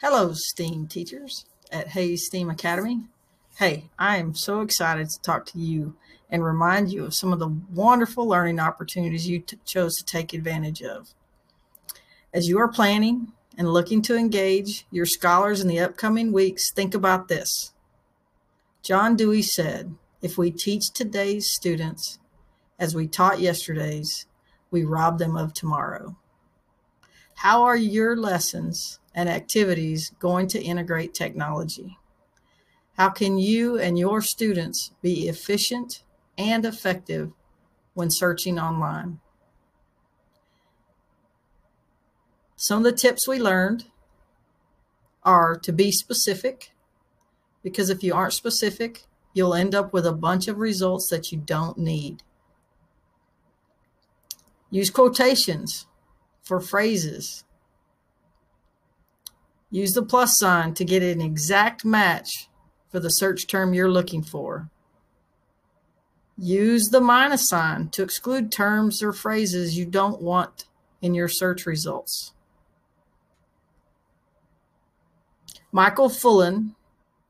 Hello, STEAM teachers at Hayes STEAM Academy. Hey, I am so excited to talk to you and remind you of some of the wonderful learning opportunities you chose to take advantage of. As you are planning and looking to engage your scholars in the upcoming weeks, think about this. John Dewey said, If we teach today's students as we taught yesterday's, we rob them of tomorrow. How are your lessons and activities going to integrate technology? How can you and your students be efficient and effective when searching online? Some of the tips we learned are to be specific, because if you aren't specific, you'll end up with a bunch of results that you don't need. Use quotations for phrases Use the plus sign to get an exact match for the search term you're looking for. Use the minus sign to exclude terms or phrases you don't want in your search results. Michael Fullan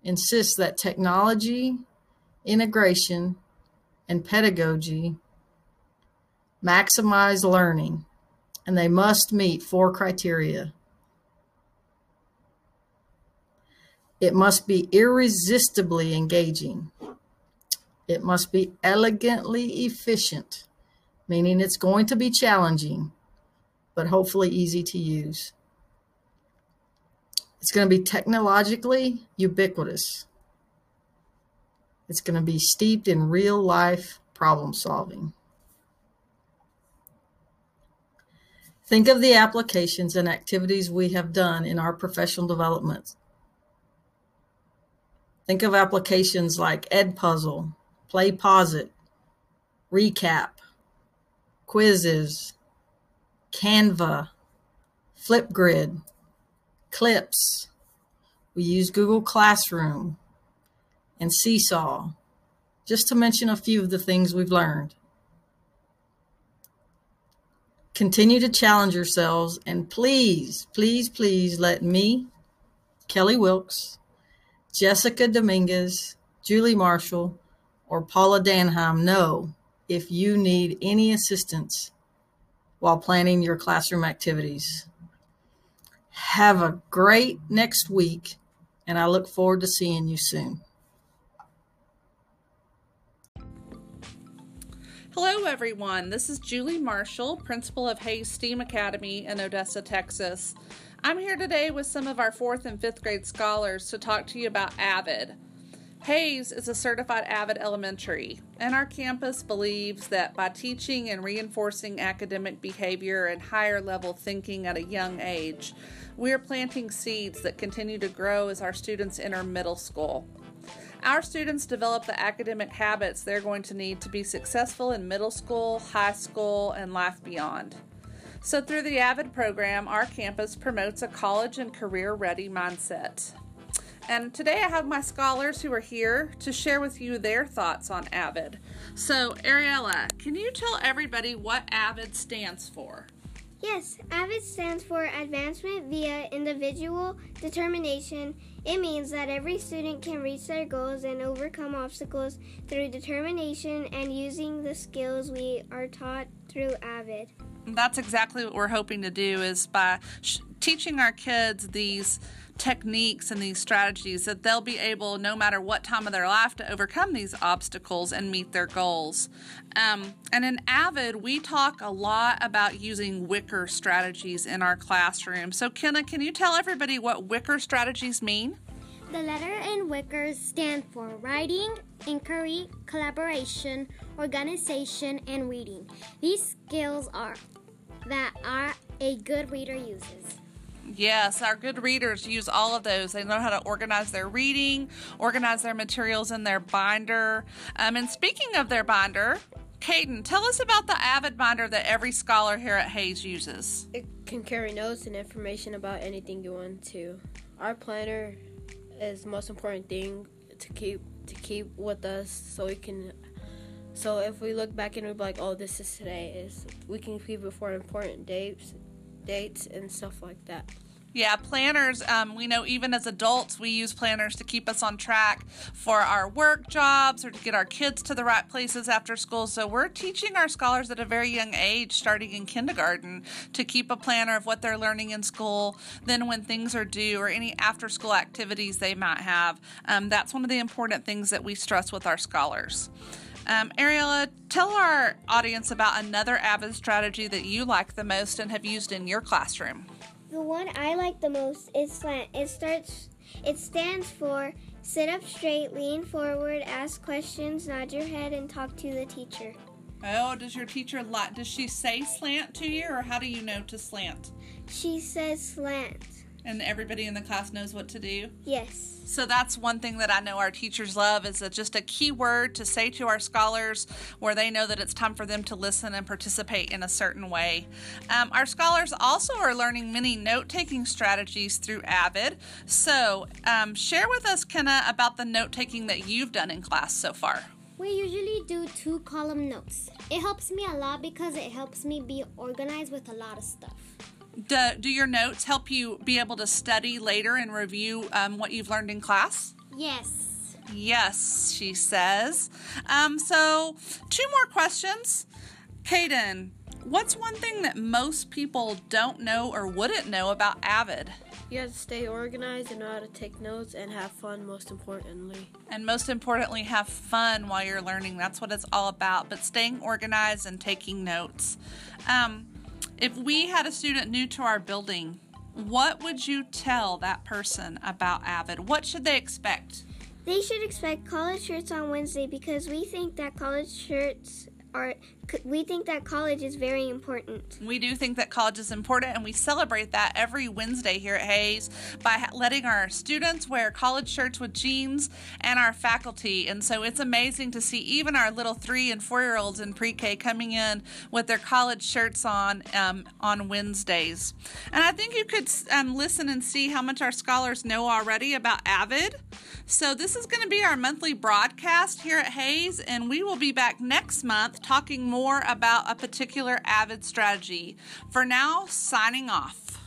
insists that technology, integration, and pedagogy maximize learning, and they must meet four criteria It must be irresistibly engaging. It must be elegantly efficient, meaning it's going to be challenging, but hopefully easy to use. It's going to be technologically ubiquitous. It's going to be steeped in real life problem solving. Think of the applications and activities we have done in our professional development Think of applications like Edpuzzle, PlayPosit, Recap, Quizizz, Canva, Flipgrid, Clips. We use Google Classroom and Seesaw, just to mention a few of the things we've learned. Continue to challenge yourselves and please, please, please let me, Kelly Wilkes, Jessica Dominguez, Julie Marshall, or Paula Danheim know if you need any assistance while planning your classroom activities. Have a great next week, and I look forward to seeing you soon. Hello, everyone. This is Julie Marshall, principal of Hayes STEAM Academy in Odessa, Texas. I'm here today with some of our fourth and fifth grade scholars to talk to you about AVID. Hayes is a certified AVID elementary, and our campus believes that by teaching and reinforcing academic behavior and higher level thinking at a young age, we are planting seeds that continue to grow as our students enter middle school. Our students develop the academic habits they're going to need to be successful in middle school, high school, and life beyond. So, through the AVID program, our campus promotes a college and career ready mindset. And today I have my scholars who are here to share with you their thoughts on AVID. So, Ariella, can you tell everybody what AVID stands for? Yes, AVID stands for Advancement via Individual Determination. It means that every student can reach their goals and overcome obstacles through determination and using the skills we are taught through AVID that's exactly what we're hoping to do is by sh- teaching our kids these techniques and these strategies that they'll be able no matter what time of their life to overcome these obstacles and meet their goals. Um, and in avid we talk a lot about using WICOR strategies in our classroom. So kenna can you tell everybody what WICOR strategies mean? The letter in WICOR stand for writing inquiry collaboration organization and reading. These skills are that are a good reader uses. Yes, our good readers use all of those. They know how to organize their reading, organize their materials in their binder. Um, and speaking of their binder, Caden, tell us about the Avid binder that every scholar here at Hayes uses. It can carry notes and information about anything you want to. Our planner is the most important thing to keep to keep with us so we can so if we look back and we're like, oh, this is today, is we can keep it for important dates, dates and stuff like that. Yeah, planners, um, we know even as adults, we use planners to keep us on track for our work jobs or to get our kids to the right places after school. So we're teaching our scholars at a very young age, starting in kindergarten, to keep a planner of what they're learning in school. Then, when things are due or any after school activities they might have, um, that's one of the important things that we stress with our scholars. Um, Ariella, tell our audience about another AVID strategy that you like the most and have used in your classroom. The one I like the most is slant. It starts it stands for sit up straight, lean forward, ask questions, nod your head and talk to the teacher. Oh, does your teacher like does she say slant to you or how do you know to slant? She says slant. And everybody in the class knows what to do? Yes. So that's one thing that I know our teachers love is a, just a key word to say to our scholars where they know that it's time for them to listen and participate in a certain way. Um, our scholars also are learning many note taking strategies through AVID. So um, share with us, Kenna, about the note taking that you've done in class so far. We usually do two column notes. It helps me a lot because it helps me be organized with a lot of stuff. Do, do your notes help you be able to study later and review um, what you've learned in class? Yes. Yes, she says. Um, so, two more questions. Kaden, what's one thing that most people don't know or wouldn't know about AVID? You have to stay organized and know how to take notes and have fun, most importantly. And most importantly, have fun while you're learning. That's what it's all about. But staying organized and taking notes. Um, if we had a student new to our building, what would you tell that person about Avid? What should they expect? They should expect college shirts on Wednesday because we think that college shirts are we think that college is very important. We do think that college is important, and we celebrate that every Wednesday here at Hayes by letting our students wear college shirts with jeans and our faculty. And so it's amazing to see even our little three and four year olds in pre K coming in with their college shirts on um, on Wednesdays. And I think you could um, listen and see how much our scholars know already about AVID. So this is going to be our monthly broadcast here at Hayes, and we will be back next month talking more more about a particular Avid strategy. For now, signing off.